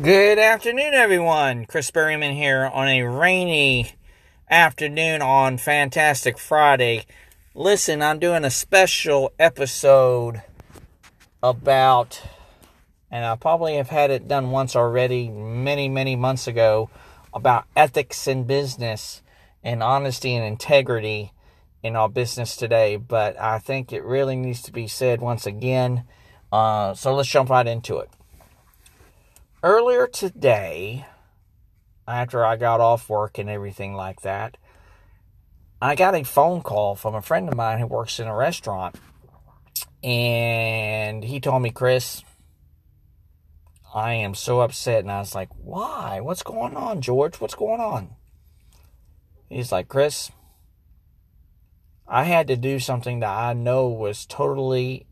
Good afternoon, everyone. Chris Berryman here on a rainy afternoon on Fantastic Friday. Listen, I'm doing a special episode about, and I probably have had it done once already, many, many months ago, about ethics in business and honesty and integrity in our business today. But I think it really needs to be said once again. Uh, so let's jump right into it earlier today, after I got off work and everything like that, I got a phone call from a friend of mine who works in a restaurant. And he told me, Chris, I am so upset. And I was like, why? What's going on, George? What's going on? He's like, Chris, I had to do something that I know was totally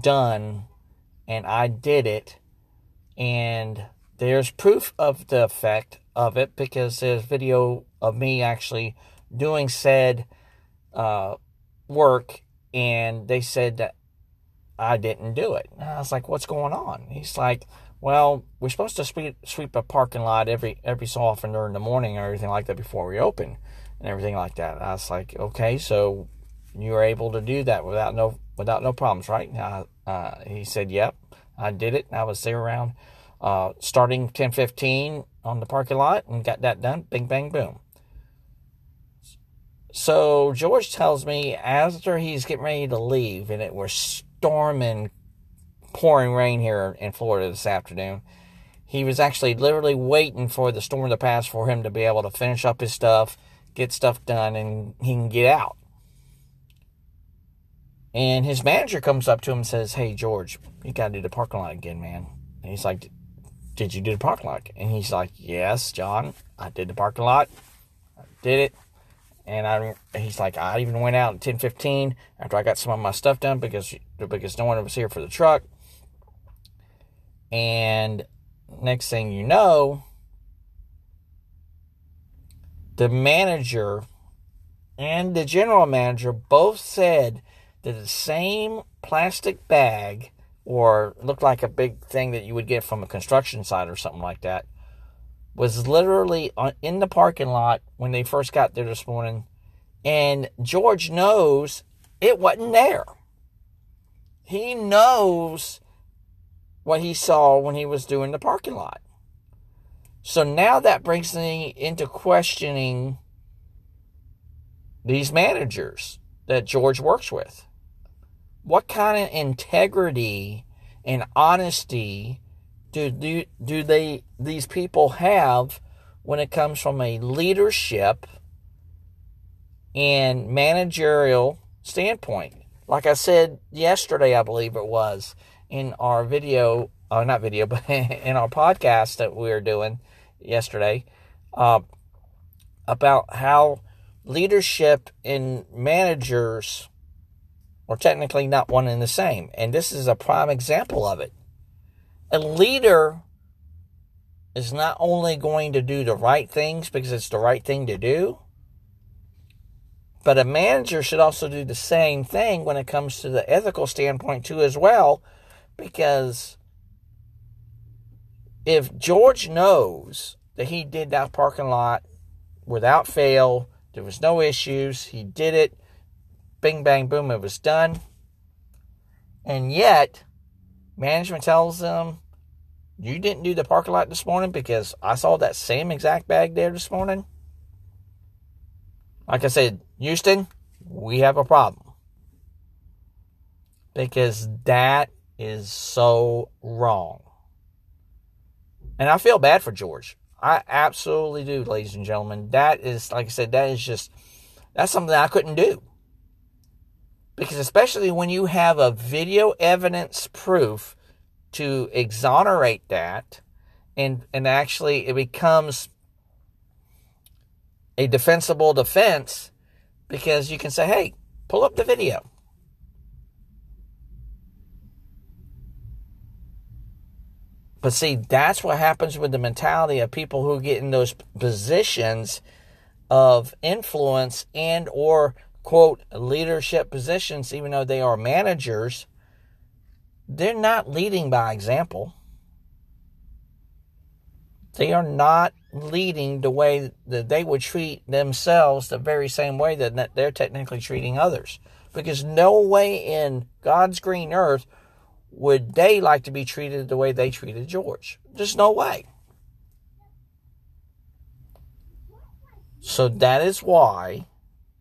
done, and I did it and there's proof of the effect of it because there's video of me actually doing said uh, work, and they said that I didn't do it. And I was like, "What's going on?" He's like, "Well, we're supposed to sweep sweep a parking lot every every so often during the morning or everything like that before we open, and everything like that." And I was like, "Okay, so you were able to do that without no without no problems, right?" Uh, uh, he said, "Yep." I did it. I was there around uh, starting 10:15 on the parking lot and got that done. Bing, bang, boom. So George tells me after he's getting ready to leave, and it was storming, pouring rain here in Florida this afternoon. He was actually literally waiting for the storm to pass for him to be able to finish up his stuff, get stuff done, and he can get out. And his manager comes up to him and says, Hey, George, you got to do the parking lot again, man. And he's like, Did you do the parking lot? And he's like, Yes, John, I did the parking lot. I did it. And I, he's like, I even went out at 10:15 after I got some of my stuff done because because no one was here for the truck. And next thing you know, the manager and the general manager both said the same plastic bag or looked like a big thing that you would get from a construction site or something like that was literally in the parking lot when they first got there this morning and George knows it wasn't there. He knows what he saw when he was doing the parking lot. So now that brings me into questioning these managers that George works with what kind of integrity and honesty do, do, do they these people have when it comes from a leadership and managerial standpoint? Like i said yesterday i believe it was in our video uh, not video but in our podcast that we were doing yesterday uh, about how leadership and managers or technically not one and the same. And this is a prime example of it. A leader is not only going to do the right things because it's the right thing to do, but a manager should also do the same thing when it comes to the ethical standpoint, too, as well. Because if George knows that he did that parking lot without fail, there was no issues, he did it, bing, bang, boom, it was done. And yet, management tells them, you didn't do the parking lot this morning because I saw that same exact bag there this morning. Like I said, Houston, we have a problem. Because that is so wrong. And I feel bad for George. I absolutely do, ladies and gentlemen. That is, like I said, that is just, that's something I couldn't do. Because especially when you have a video evidence proof to exonerate that, and, and actually it becomes a defensible defense because you can say, hey, pull up the video. But see, that's what happens with the mentality of people who get in those positions of influence and or quote leadership positions, even though they are managers, they're not leading by example. They are not leading the way that they would treat themselves the very same way that they're technically treating others. Because no way in God's green earth would they like to be treated the way they treated George. There's no way. So that is why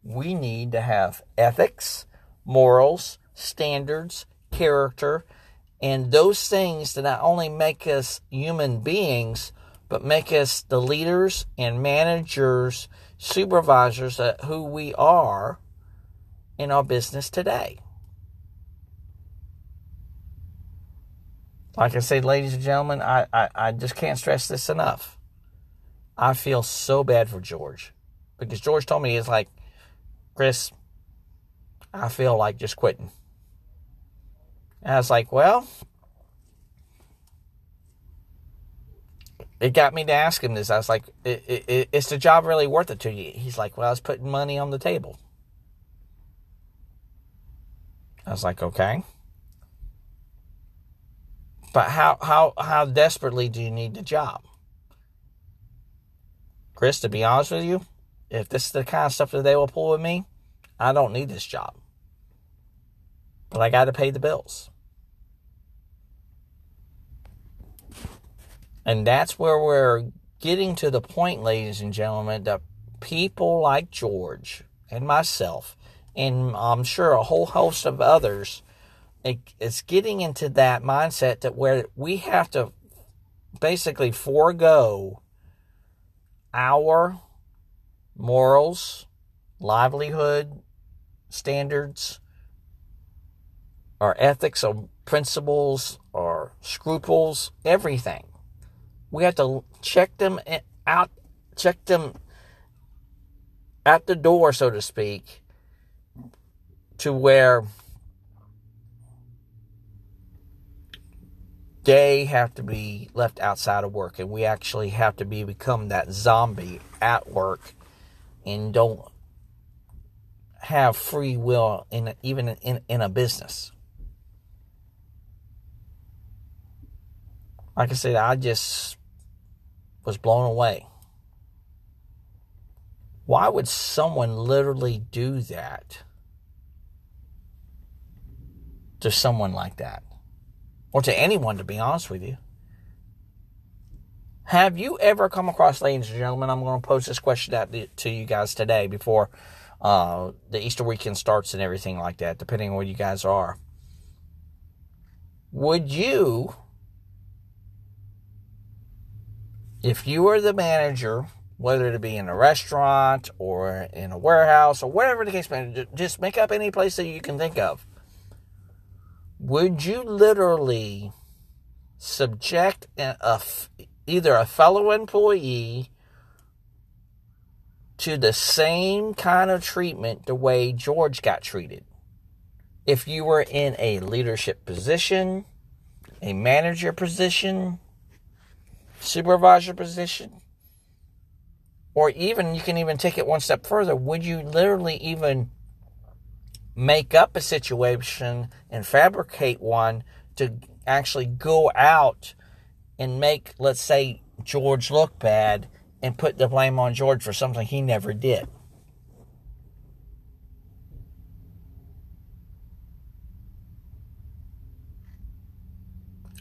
we need to have ethics, morals, standards, character, and those things that not only make us human beings, but make us the leaders and managers, supervisors that who we are in our business today. Like I said, ladies and gentlemen, I, I, I just can't stress this enough. I feel so bad for George because George told me, he's like, Chris, I feel like just quitting. And I was like, well, it got me to ask him this. I was like, "Is the job really worth it to you?" He's like, "Well, I was putting money on the table." I was like, "Okay." But how how how desperately do you need the job? Chris, to be honest with you, if this is the kind of stuff that they will pull with me, I don't need this job. But I got to pay the bills. And that's where we're getting to the point, ladies and gentlemen, that people like George and myself, and I'm sure a whole host of others, it's getting into that mindset that where we have to basically forego our morals, livelihood standards, our ethics, our principles, our scruples, everything. We have to check them out, check them at the door, so to speak, to where they have to be left outside of work and we actually have to be become that zombie at work and don't have free will in even in, in a business like i said i just was blown away. Why would someone literally do that to someone like that? Or to anyone, to be honest with you? Have you ever come across, ladies and gentlemen? I'm going to pose this question out to you guys today before uh, the Easter weekend starts and everything like that, depending on where you guys are. Would you if you were the manager, whether it be in a restaurant or in a warehouse or whatever the case may be, just make up any place that you can think of. Would you literally subject a, a, either a fellow employee to the same kind of treatment the way George got treated? If you were in a leadership position, a manager position, supervisor position? Or even, you can even take it one step further. Would you literally even make up a situation and fabricate one to actually go out and make, let's say, George look bad and put the blame on George for something he never did?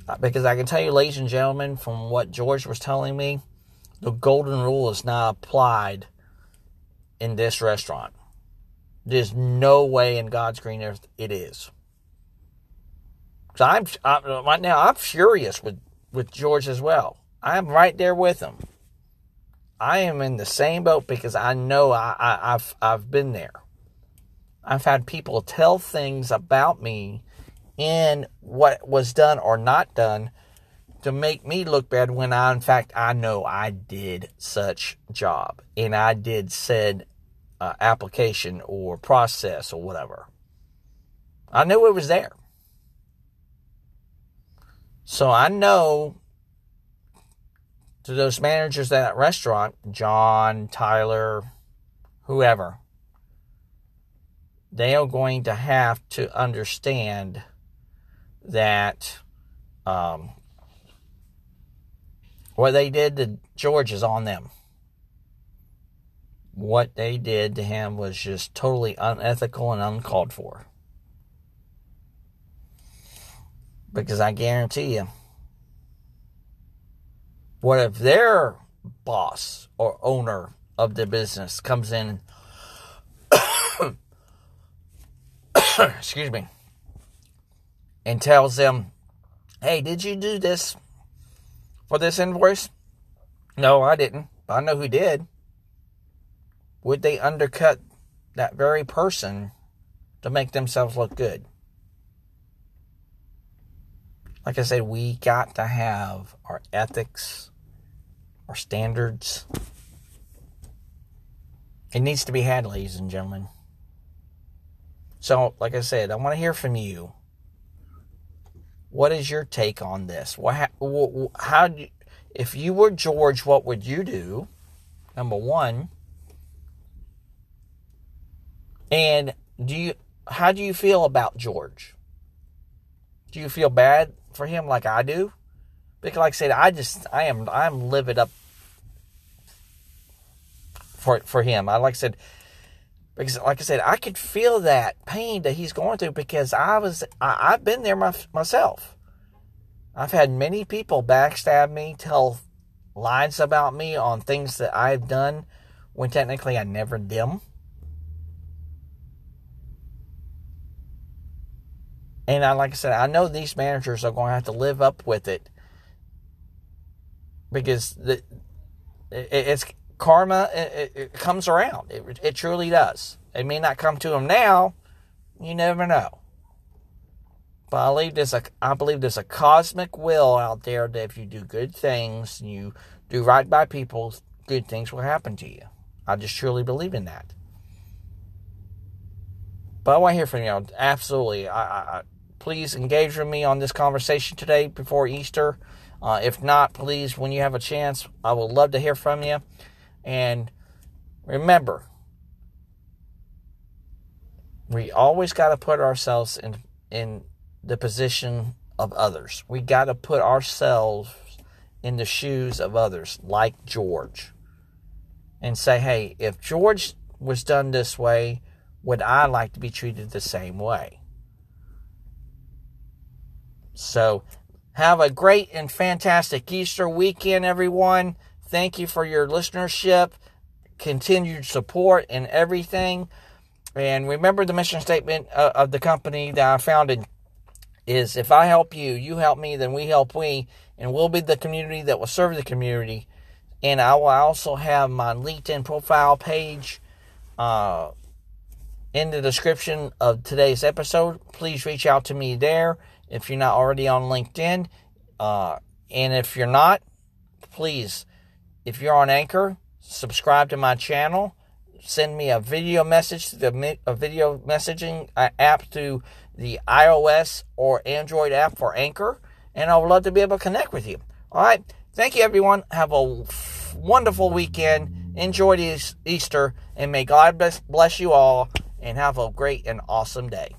Uh, because I can tell you, ladies and gentlemen, from what George was telling me, the golden rule is not applied in this restaurant. There's no way in God's green earth it is. So I'm, I'm right now. I'm furious with with George as well. I'm right there with him. I am in the same boat because I know I, I, I've I've been there. I've had people tell things about me in what was done or not done to make me look bad when I, in fact, I know I did such job and I did said uh, application or process or whatever. I knew it was there. So I know to those managers at that restaurant, John, Tyler, whoever, they are going to have to understand that um, What they did to George is on them. What they did to him was just totally unethical and uncalled for. Because I guarantee you, what if their boss or owner of the business comes in excuse me and tells them hey did you do this for this invoice? No i didn't. I know who did. Would they undercut that very person to make themselves look good like i said we got to have our ethics our standards. It needs to be had, ladies and gentlemen. So, like I said, I want to hear from you. What is your take on this? What, how, do, if you were George, what would you do? Number one. And do you, how do you feel about George? Do you feel bad for him like I do? Because, like I said, I just, I am, I'm livid up for for him. I like I said because like I said, I could feel that pain that he's going through because I was I, have been there my, myself. I've had many people backstab me, tell lies about me on things that I've done when technically I never did them. And I, like I said, I know these managers are going to have to live up with it because the, it, it's karma it, it comes around. It, it truly does. It may not come to them now. You never know. But I believe there's a I believe there's a cosmic will out there that if you do good things and you do right by people, good things will happen to you. I just truly believe in that. But I want to hear from you. Absolutely. I, I, please engage with me on this conversation today before Easter. Uh, if not, please, when you have a chance, I would love to hear from you. And remember, we always got to put ourselves in in the position of others. We got to put ourselves in the shoes of others, like George, and say, "Hey, if George was done this way, would I like to be treated the same way?" So, have a great and fantastic Easter weekend, everyone. Thank you for your listenership, continued support, and everything. And remember the mission statement uh, of the company that I founded is if I help you, you help me, then we help we, and we'll be the community that will serve the community. And I will also have my LinkedIn profile page uh, in the description of today's episode. Please reach out to me there if you're not already on LinkedIn. Uh, and if you're not, please if you're on Anchor, subscribe to my channel. Send me a video message the a video messaging uh, app to the iOS or Android app for Anchor, and I would love to be able to connect with you. All right. Thank you, everyone. Have a wonderful weekend. Enjoy Easter, and may God bless you all, and have a great and awesome day.